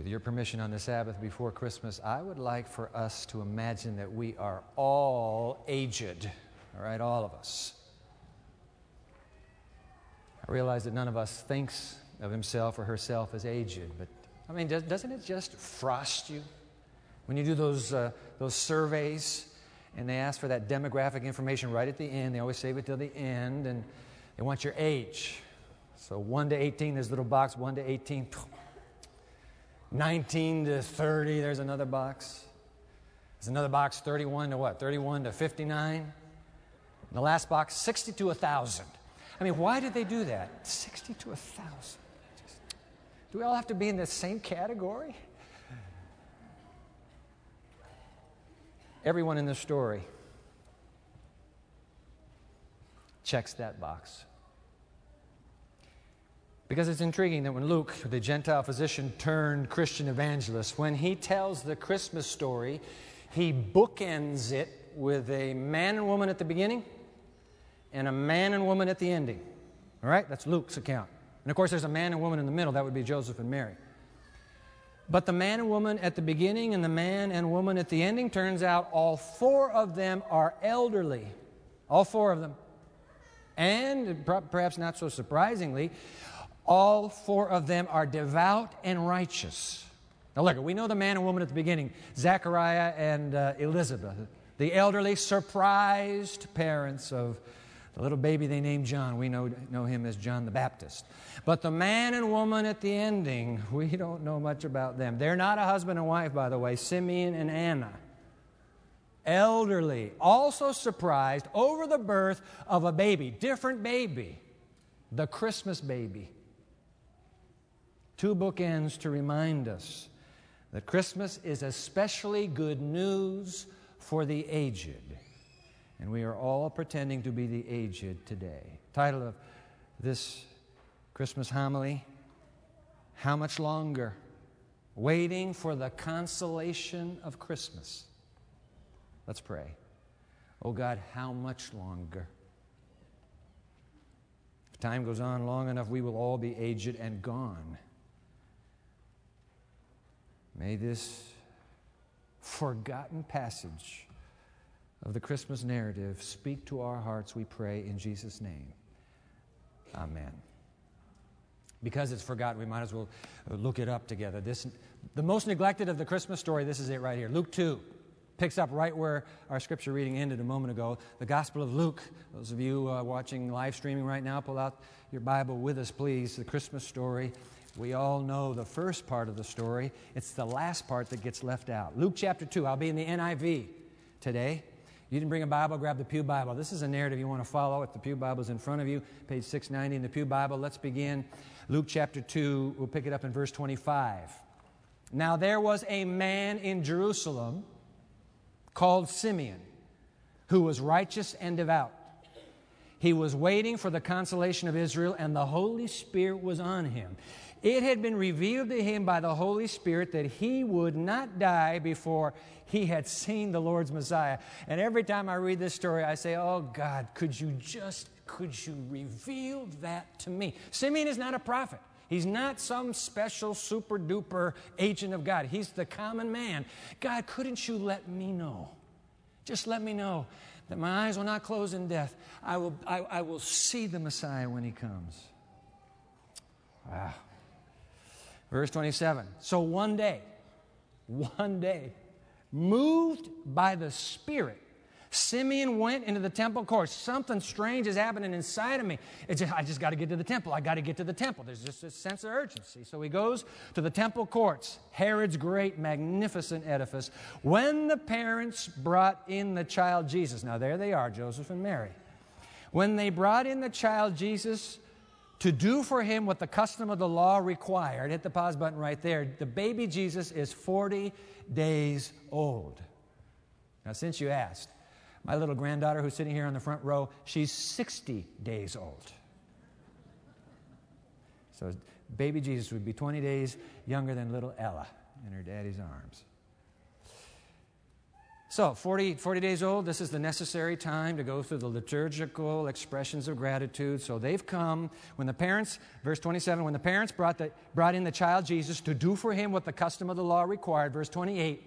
with your permission on the Sabbath before Christmas, I would like for us to imagine that we are all aged. All right, all of us. I realize that none of us thinks of himself or herself as aged, but I mean, doesn't it just frost you? When you do those, uh, those surveys and they ask for that demographic information right at the end, they always save it till the end, and they want your age. So 1 to 18, there's a little box, 1 to 18. 19 to 30, there's another box. There's another box, 31 to what? 31 to 59. And the last box, 60 to 1,000. I mean, why did they do that? 60 to 1,000. Do we all have to be in the same category? Everyone in this story checks that box. Because it's intriguing that when Luke, the Gentile physician turned Christian evangelist, when he tells the Christmas story, he bookends it with a man and woman at the beginning and a man and woman at the ending. All right? That's Luke's account. And of course, there's a man and woman in the middle. That would be Joseph and Mary. But the man and woman at the beginning and the man and woman at the ending turns out all four of them are elderly. All four of them. And perhaps not so surprisingly, all four of them are devout and righteous. Now, look, we know the man and woman at the beginning Zechariah and uh, Elizabeth, the elderly, surprised parents of the little baby they named John. We know, know him as John the Baptist. But the man and woman at the ending, we don't know much about them. They're not a husband and wife, by the way, Simeon and Anna. Elderly, also surprised over the birth of a baby, different baby, the Christmas baby. Two bookends to remind us that Christmas is especially good news for the aged. And we are all pretending to be the aged today. Title of this Christmas homily How Much Longer? Waiting for the consolation of Christmas. Let's pray. Oh God, how much longer? If time goes on long enough, we will all be aged and gone. May this forgotten passage of the Christmas narrative speak to our hearts, we pray, in Jesus' name. Amen. Because it's forgotten, we might as well look it up together. This, the most neglected of the Christmas story, this is it right here. Luke 2 picks up right where our scripture reading ended a moment ago. The Gospel of Luke. Those of you uh, watching live streaming right now, pull out your Bible with us, please. The Christmas story. We all know the first part of the story. It's the last part that gets left out. Luke chapter 2. I'll be in the NIV today. You didn't bring a Bible, grab the Pew Bible. This is a narrative you want to follow. If the Pew Bible is in front of you, page 690 in the Pew Bible. Let's begin. Luke chapter 2, we'll pick it up in verse 25. Now there was a man in Jerusalem called Simeon who was righteous and devout. He was waiting for the consolation of Israel, and the Holy Spirit was on him. It had been revealed to him by the Holy Spirit that he would not die before he had seen the Lord's Messiah. And every time I read this story, I say, Oh God, could you just, could you reveal that to me? Simeon is not a prophet. He's not some special super duper agent of God. He's the common man. God, couldn't you let me know? Just let me know that my eyes will not close in death. I will, I, I will see the Messiah when he comes. Wow. Verse 27. So one day, one day, moved by the Spirit, Simeon went into the temple courts. Something strange is happening inside of me. Just, I just got to get to the temple. I got to get to the temple. There's just a sense of urgency. So he goes to the temple courts, Herod's great, magnificent edifice. When the parents brought in the child Jesus, now there they are, Joseph and Mary. When they brought in the child Jesus, to do for him what the custom of the law required. Hit the pause button right there. The baby Jesus is 40 days old. Now, since you asked, my little granddaughter who's sitting here on the front row, she's 60 days old. So, baby Jesus would be 20 days younger than little Ella in her daddy's arms. So, 40, 40 days old, this is the necessary time to go through the liturgical expressions of gratitude. So they've come. When the parents, verse 27, when the parents brought, the, brought in the child Jesus to do for him what the custom of the law required, verse 28,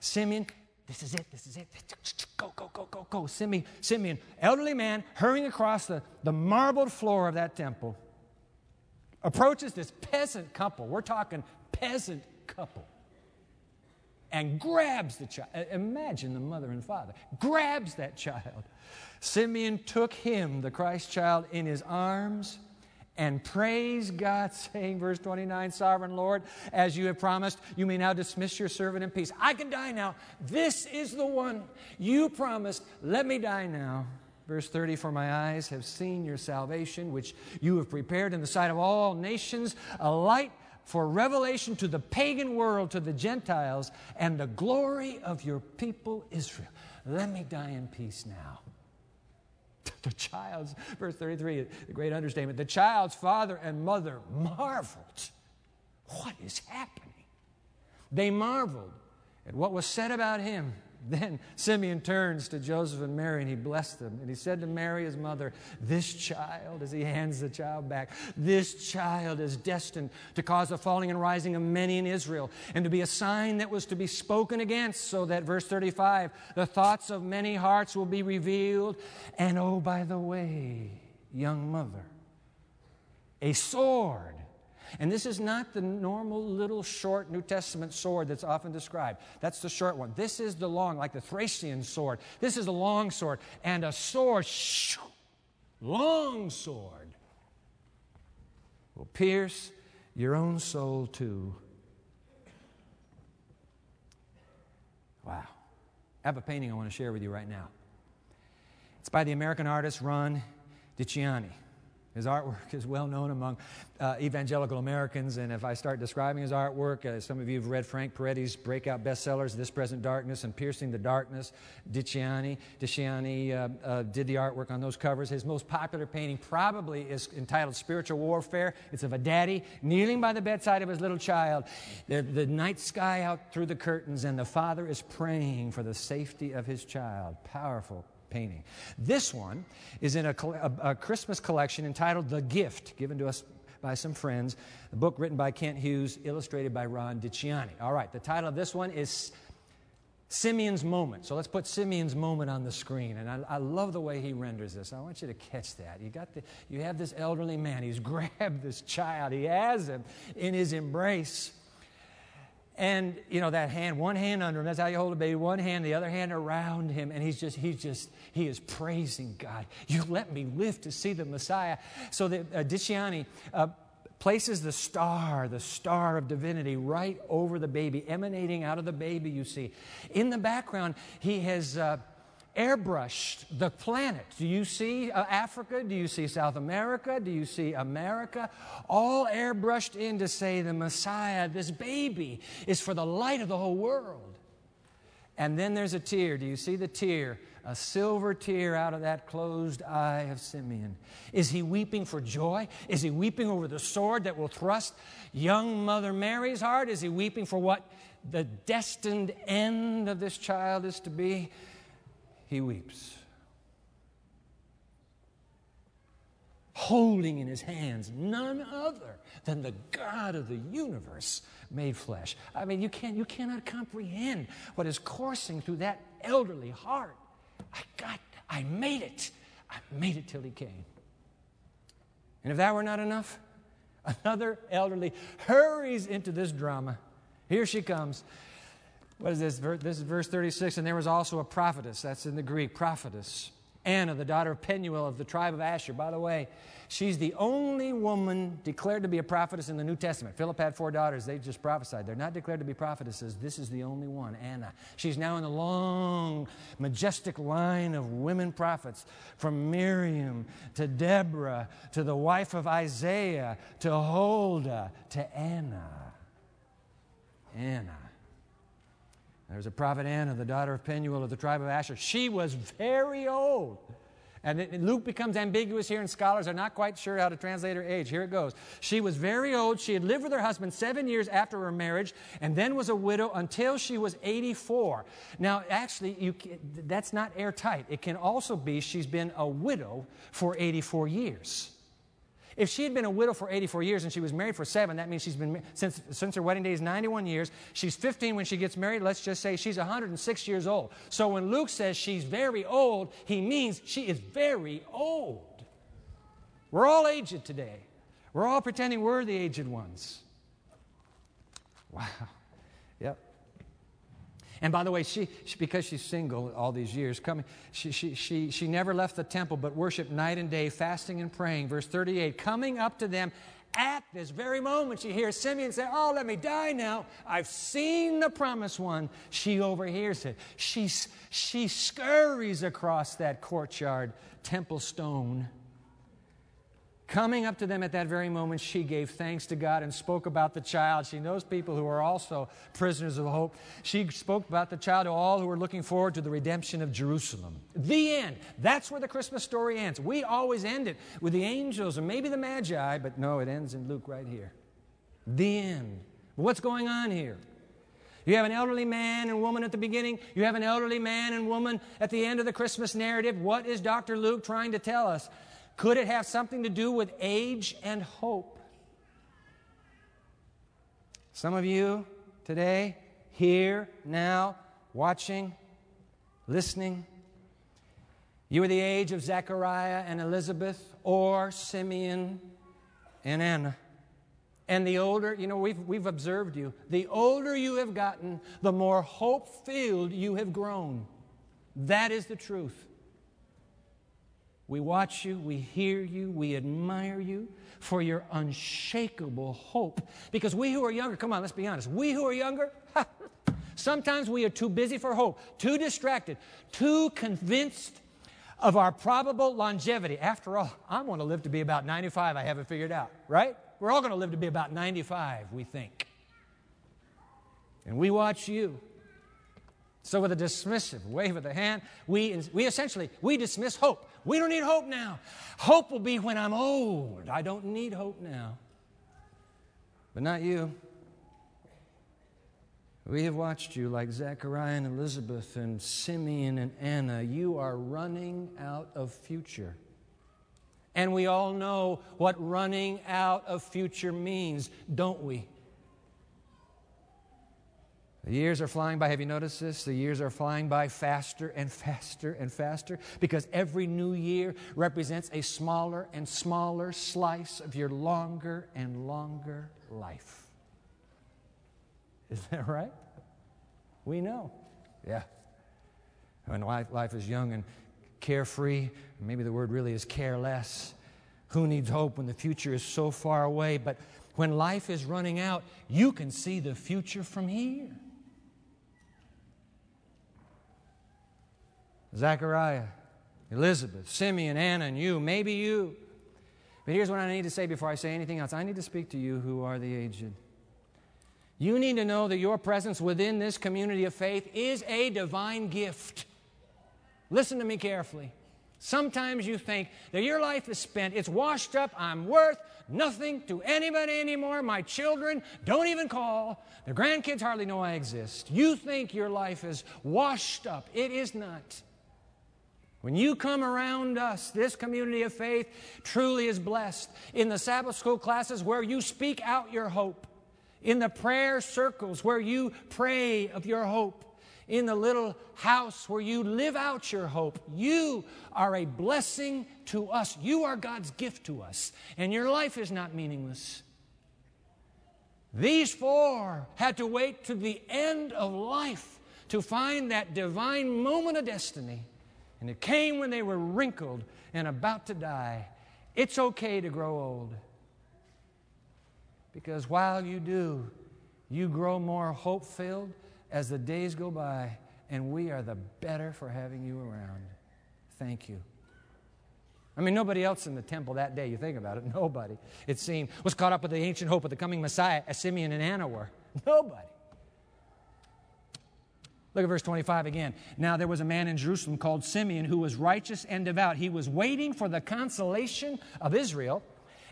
Simeon, this is it, this is it. Go, go, go, go, go. Simeon, Simeon elderly man, hurrying across the, the marbled floor of that temple, approaches this peasant couple. We're talking peasant couple and grabs the child. Imagine the mother and father. Grabs that child. Simeon took him, the Christ child, in his arms and praise God, saying, verse 29, Sovereign Lord, as you have promised, you may now dismiss your servant in peace. I can die now. This is the one you promised. Let me die now. Verse 30 For my eyes have seen your salvation, which you have prepared in the sight of all nations, a light for revelation to the pagan world, to the Gentiles, and the glory of your people Israel. Let me die in peace now. The child's, verse 33, the great understatement, the child's father and mother marveled. What is happening? They marveled at what was said about him. Then Simeon turns to Joseph and Mary and he blessed them. And he said to Mary, his mother, This child, as he hands the child back, this child is destined to cause the falling and rising of many in Israel and to be a sign that was to be spoken against, so that, verse 35, the thoughts of many hearts will be revealed. And oh, by the way, young mother, a sword and this is not the normal little short New Testament sword that's often described. That's the short one. This is the long, like the Thracian sword. This is a long sword. And a sword, shoo, long sword, will pierce your own soul too. Wow. I have a painting I want to share with you right now. It's by the American artist Ron DiCianni. His artwork is well known among uh, evangelical Americans, and if I start describing his artwork, uh, some of you have read Frank Peretti's breakout bestsellers, This Present Darkness and Piercing the Darkness. DiCianni, DiCianni uh, uh, did the artwork on those covers. His most popular painting probably is entitled Spiritual Warfare. It's of a daddy kneeling by the bedside of his little child. The, the night sky out through the curtains, and the father is praying for the safety of his child. Powerful, painting. This one is in a, a, a, Christmas collection entitled The Gift, given to us by some friends. The book written by Kent Hughes, illustrated by Ron DiCianni. All right, the title of this one is Simeon's Moment. So let's put Simeon's Moment on the screen. And I, I love the way he renders this. I want you to catch that. You, got the, you have this elderly man. He's grabbed this child, he has him in his embrace. And, you know, that hand, one hand under him, that's how you hold a baby, one hand, the other hand around him. And he's just, he's just, he is praising God. You let me live to see the Messiah. So that uh, uh, places the star, the star of divinity, right over the baby, emanating out of the baby, you see. In the background, he has. Uh, airbrushed the planet. Do you see uh, Africa? Do you see South America? Do you see America? All airbrushed in to say the Messiah, this baby, is for the light of the whole world. And then there's a tear. Do you see the tear? A silver tear out of that closed eye of Simeon. Is he weeping for joy? Is he weeping over the sword that will thrust young Mother Mary's heart? Is he weeping for what the destined end of this child is to be? He weeps. Holding in his hands none other than the God of the universe made flesh. I mean, you, can't, you cannot comprehend what is coursing through that elderly heart. I got, I made it. I made it till he came. And if that were not enough, another elderly hurries into this drama. Here she comes. What is this? This is verse 36. And there was also a prophetess, that's in the Greek, prophetess, Anna, the daughter of Penuel of the tribe of Asher. By the way, she's the only woman declared to be a prophetess in the New Testament. Philip had four daughters, they just prophesied. They're not declared to be prophetesses. This is the only one, Anna. She's now in the long, majestic line of women prophets, from Miriam to Deborah to the wife of Isaiah to Huldah to Anna. Anna. There's a prophet Anna, the daughter of Penuel of the tribe of Asher. She was very old And Luke becomes ambiguous here, and scholars are not quite sure how to translate her age. Here it goes. She was very old. She had lived with her husband seven years after her marriage, and then was a widow until she was 84. Now, actually, you, that's not airtight. It can also be she's been a widow for 84 years. If she had been a widow for 84 years and she was married for seven, that means she's been, since, since her wedding day is 91 years. She's 15 when she gets married. Let's just say she's 106 years old. So when Luke says she's very old, he means she is very old. We're all aged today. We're all pretending we're the aged ones. Wow. Yep. And by the way, she, she, because she's single all these years, coming, she, she, she, she never left the temple but worshiped night and day, fasting and praying. Verse 38 Coming up to them at this very moment, she hears Simeon say, Oh, let me die now. I've seen the promised one. She overhears it. She, she scurries across that courtyard, temple stone Coming up to them at that very moment, she gave thanks to God and spoke about the child. She knows people who are also prisoners of hope. She spoke about the child to all who are looking forward to the redemption of Jerusalem. The end. That's where the Christmas story ends. We always end it with the angels and maybe the Magi, but no, it ends in Luke right here. The end. What's going on here? You have an elderly man and woman at the beginning. You have an elderly man and woman at the end of the Christmas narrative. What is Dr. Luke trying to tell us? Could it have something to do with age and hope? Some of you today, here, now, watching, listening, you are the age of Zechariah and Elizabeth or Simeon and Anna. And the older, you know, we've, we've observed you. The older you have gotten, the more hope filled you have grown. That is the truth. We watch you, we hear you, we admire you for your unshakable hope. Because we who are younger, come on, let's be honest, we who are younger, sometimes we are too busy for hope, too distracted, too convinced of our probable longevity. After all, I want to live to be about 95, I haven't figured out, right? We're all going to live to be about 95, we think. And we watch you. So with a dismissive wave of the hand, we, we essentially, we dismiss hope. We don't need hope now. Hope will be when I'm old. I don't need hope now. But not you. We have watched you like Zechariah and Elizabeth and Simeon and Anna. You are running out of future. And we all know what running out of future means, don't we? The years are flying by. Have you noticed this? The years are flying by faster and faster and faster because every new year represents a smaller and smaller slice of your longer and longer life. Is that right? We know. Yeah. When life, life is young and carefree, maybe the word really is careless. Who needs hope when the future is so far away? But when life is running out, you can see the future from here. Zechariah, Elizabeth, Simeon, Anna, and you, maybe you. But here's what I need to say before I say anything else I need to speak to you who are the aged. You need to know that your presence within this community of faith is a divine gift. Listen to me carefully. Sometimes you think that your life is spent, it's washed up, I'm worth nothing to anybody anymore. My children don't even call, the grandkids hardly know I exist. You think your life is washed up. It is not. When you come around us, this community of faith truly is blessed. In the Sabbath school classes where you speak out your hope, in the prayer circles where you pray of your hope, in the little house where you live out your hope, you are a blessing to us. You are God's gift to us, and your life is not meaningless. These four had to wait to the end of life to find that divine moment of destiny and it came when they were wrinkled and about to die. It's okay to grow old. Because while you do, you grow more hope filled as the days go by, and we are the better for having you around. Thank you. I mean, nobody else in the temple that day, you think about it, nobody, it seemed, was caught up with the ancient hope of the coming Messiah as Simeon and Anna were. Nobody. Look at verse 25 again. Now there was a man in Jerusalem called Simeon who was righteous and devout. He was waiting for the consolation of Israel,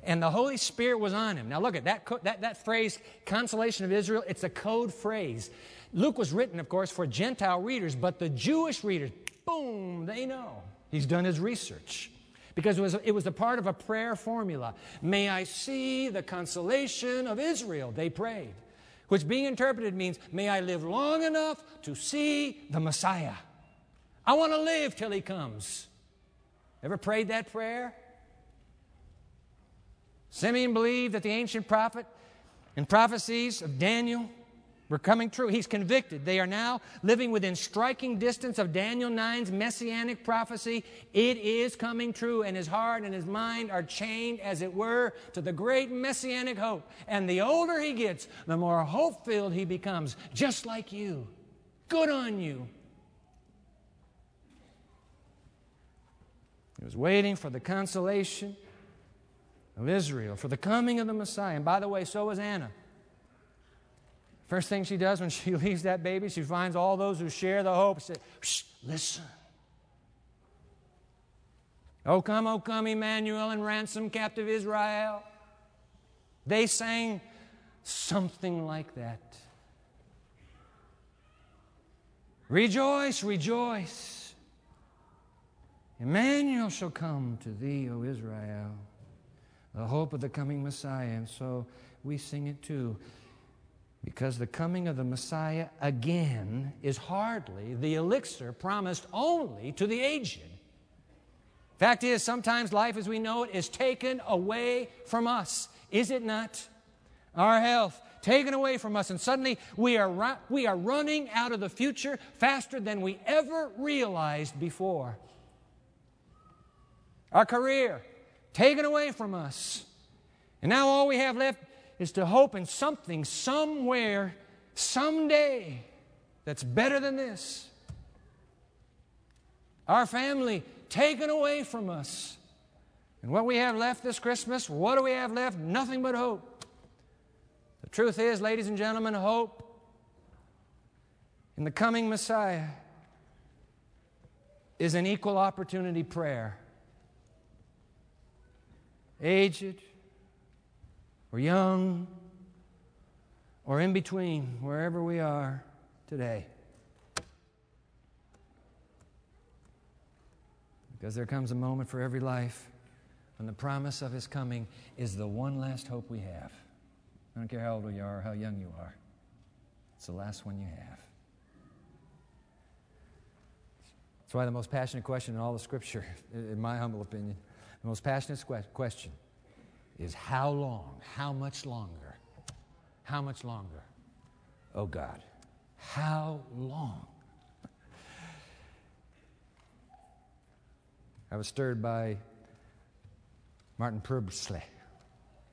and the Holy Spirit was on him. Now look at that, that, that phrase, consolation of Israel, it's a code phrase. Luke was written, of course, for Gentile readers, but the Jewish readers, boom, they know. He's done his research because it was, it was a part of a prayer formula. May I see the consolation of Israel, they prayed which being interpreted means, May I live long enough to see the Messiah. I want to live till he comes. Ever prayed that prayer? Simeon believed that the ancient prophet and prophecies of Daniel were coming true. He's convicted. They are now living within striking distance of Daniel 9's messianic prophecy. It is coming true, and his heart and his mind are chained, as it were, to the great messianic hope. And the older he gets, the more hope filled he becomes, just like you. Good on you. He was waiting for the consolation of Israel, for the coming of the Messiah. And by the way, so was Anna. First thing she does when she leaves that baby, she finds all those who share the hope. She says, listen. Oh, come, oh, come, Emmanuel, and ransom captive Israel. They sang something like that. Rejoice, rejoice. Emmanuel shall come to thee, O Israel, the hope of the coming Messiah. And so we sing it too because the coming of the Messiah again is hardly the elixir promised only to the aged. Fact is, sometimes life as we know it is taken away from us, is it not? Our health taken away from us, and suddenly we are, ru- we are running out of the future faster than we ever realized before. Our career taken away from us, and now all we have left is to hope in something, somewhere, someday that's better than this. Our family taken away from us. And what we have left this Christmas, what do we have left? Nothing but hope. The truth is, ladies and gentlemen, hope in the coming Messiah is an equal opportunity prayer. Aged, young, or in between, wherever we are today. Because there comes a moment for every life when the promise of His coming is the one last hope we have. I don't care how old you are or how young you are, it's the last one you have. That's why the most passionate question in all the Scripture, in my humble opinion, the most passionate question is how long? How much longer? How much longer? Oh God, how long? I was stirred by Martin Pröbstle.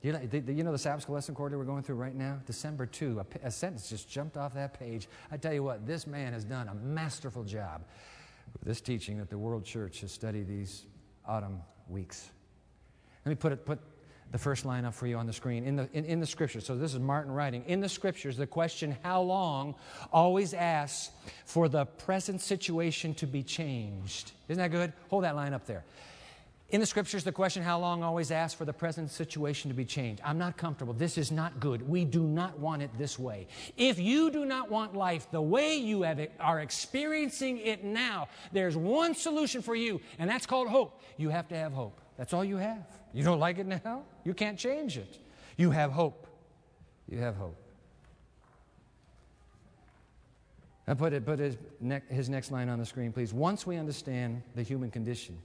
You know, do you know the Sabbath school lesson quarter we're going through right now? December 2, a, a, sentence just jumped off that page. I tell you what, this man has done a masterful job with this teaching that the World Church has studied these autumn weeks. Let me put it, put the first line up for you on the screen. In the, in, in the scriptures, so this is Martin writing. In the scriptures, the question, how long, always asks for the present situation to be changed. Isn't that good? Hold that line up there. In the scriptures, the question, how long, always asks for the present situation to be changed. I'm not comfortable. This is not good. We do not want it this way. If you do not want life the way you have, are experiencing it now, there's one solution for you, and that's called hope. You have to have hope. That's all you have. You don't like it now? You can't change it. You have hope. You have hope. I put, it, put his, ne- his next line on the screen, please. Once we understand the human condition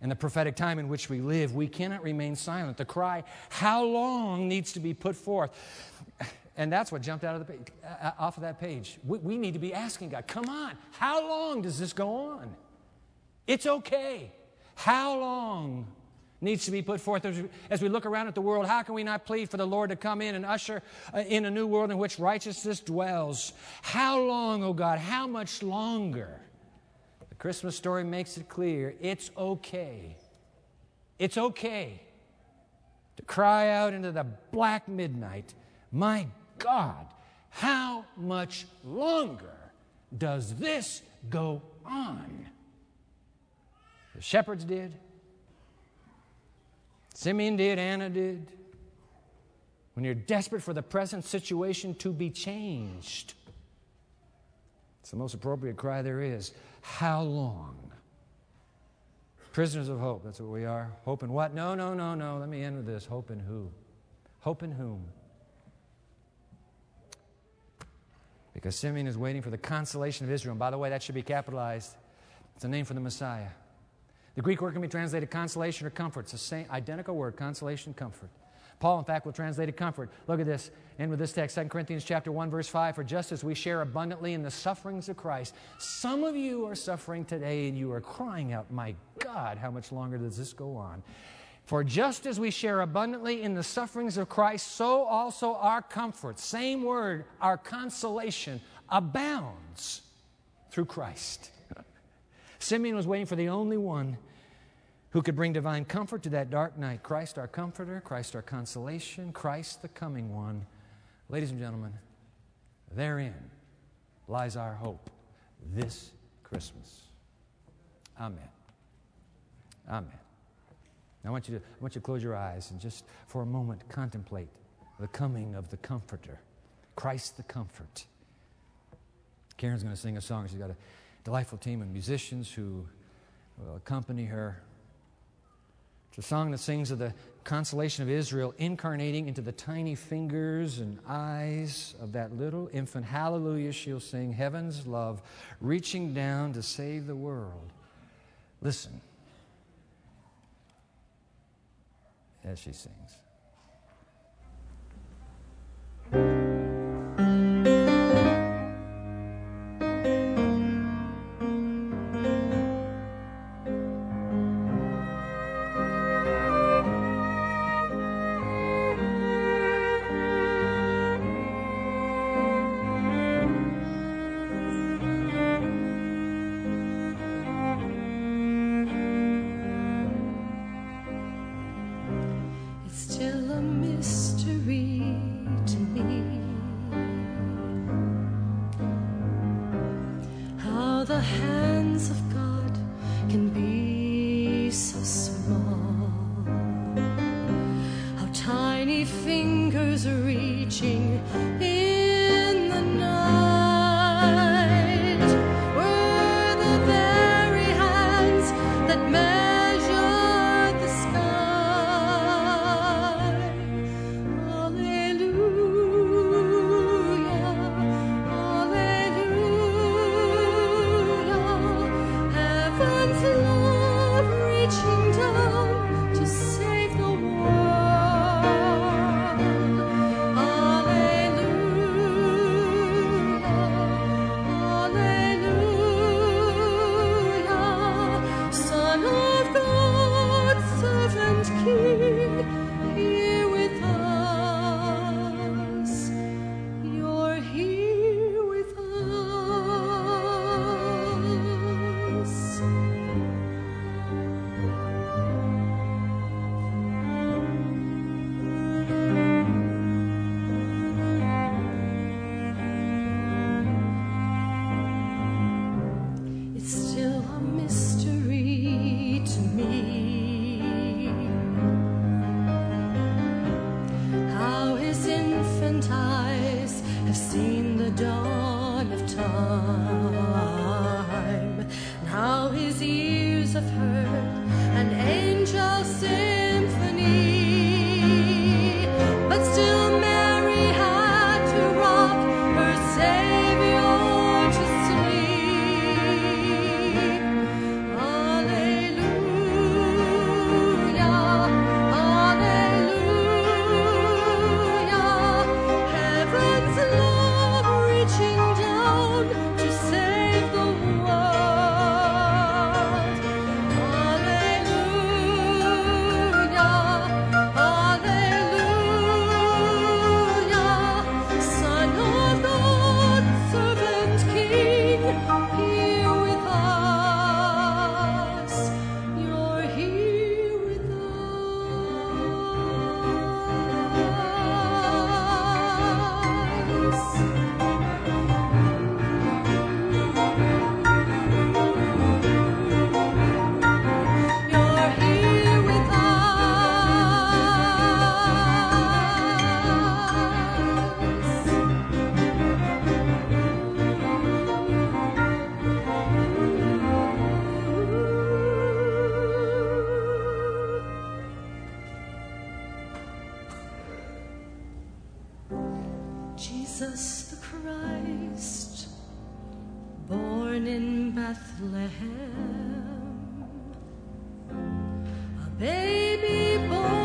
and the prophetic time in which we live, we cannot remain silent. The cry, how long, needs to be put forth. And that's what jumped out of the page, uh, off of that page. We, we need to be asking God, come on, how long does this go on? It's okay. How long needs to be put forth as we look around at the world. How can we not plead for the Lord to come in and usher uh, in a new world in which righteousness dwells? How long, oh God, how much longer? The Christmas story makes it clear it's okay. It's okay to cry out into the black midnight, My God, how much longer does this go on. The shepherds did, Simeon did, Anna did. When you're desperate for the present situation to be changed, it's the most appropriate cry there is. How long? Prisoners of hope, that's what we are. Hope in what? No, no, no, no. Let me end with this. Hope in who? Hope in whom? Because Simeon is waiting for the consolation of Israel. And by the way, that should be capitalized. It's a name for the Messiah. The Greek word can be translated consolation or comfort. It's the same identical word, consolation, comfort. Paul, in fact, will translate it comfort. Look at this. End with this text, 2 Corinthians chapter 1, verse 5. For just as we share abundantly in the sufferings of Christ, some of you are suffering today and you are crying out, My God, how much longer does this go on? For just as we share abundantly in the sufferings of Christ, so also our comfort, same word, our consolation, abounds through Christ. Simeon was waiting for the only one who could bring divine comfort to that dark night. Christ, our comforter, Christ, our consolation, Christ, the coming one. Ladies and gentlemen, therein lies our hope this Christmas. Amen. Amen. I want you to, I want you to close your eyes and just for a moment contemplate the coming of the Comforter, Christ the Comfort. Karen's going to sing a song. She's got a delightful team of musicians who will accompany her. It's a song that sings of the consolation of Israel incarnating into the tiny fingers and eyes of that little infant. Hallelujah, she'll sing heaven's love reaching down to save the world. Listen as she sings. A baby born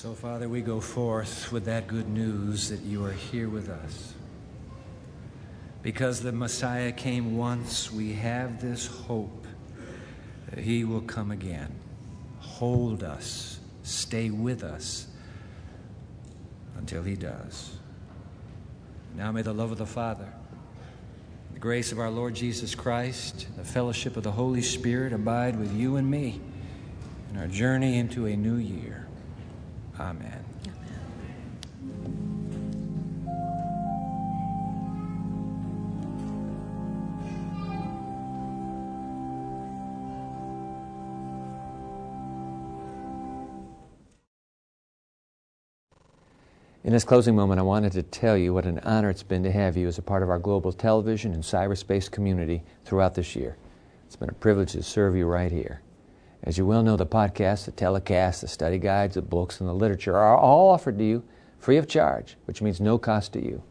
so, Father, we go forth with that good news that you are here with us. Because the Messiah came once, we have this hope that he will come again. Hold us, stay with us until he does. Now may the love of the Father, the grace of our Lord Jesus Christ, the fellowship of the Holy Spirit abide with you and me in our journey into a new year. Amen. In this closing moment, I wanted to tell you what an honor it's been to have you as a part of our global television and cyberspace community throughout this year. It's been a privilege to serve you right here. As you well know, the podcasts, the telecasts, the study guides, the books, and the literature are all offered to you free of charge, which means no cost to you.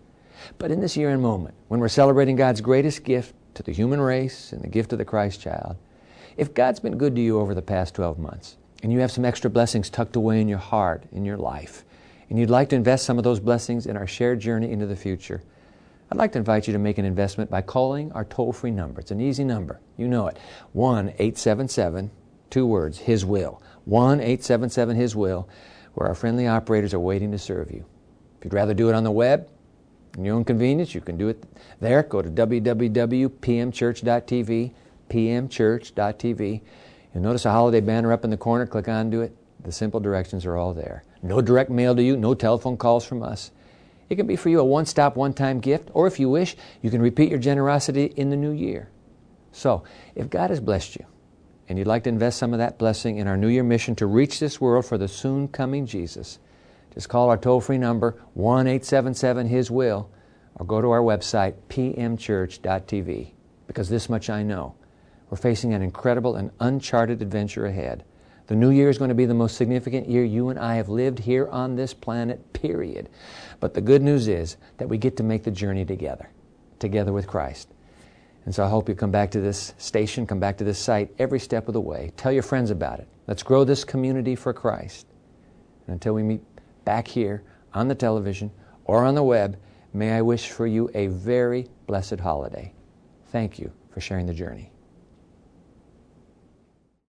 But in this year and moment, when we're celebrating God's greatest gift to the human race and the gift of the Christ child, if God's been good to you over the past 12 months, and you have some extra blessings tucked away in your heart, in your life, and you'd like to invest some of those blessings in our shared journey into the future, I'd like to invite you to make an investment by calling our toll free number. It's an easy number. You know it 1 877, two words, His Will. 1 877 His Will, where our friendly operators are waiting to serve you. If you'd rather do it on the web, in your own convenience, you can do it there. Go to www.pmchurch.tv, pmchurch.tv. You'll notice a holiday banner up in the corner. Click onto it. The simple directions are all there. No direct mail to you, no telephone calls from us. It can be for you a one stop, one time gift, or if you wish, you can repeat your generosity in the new year. So, if God has blessed you and you'd like to invest some of that blessing in our New Year mission to reach this world for the soon coming Jesus, just call our toll free number 1 877 His Will or go to our website pmchurch.tv because this much I know. We're facing an incredible and uncharted adventure ahead. The new year is going to be the most significant year you and I have lived here on this planet, period. But the good news is that we get to make the journey together, together with Christ. And so I hope you come back to this station, come back to this site every step of the way. Tell your friends about it. Let's grow this community for Christ. And until we meet back here on the television or on the web, may I wish for you a very blessed holiday. Thank you for sharing the journey.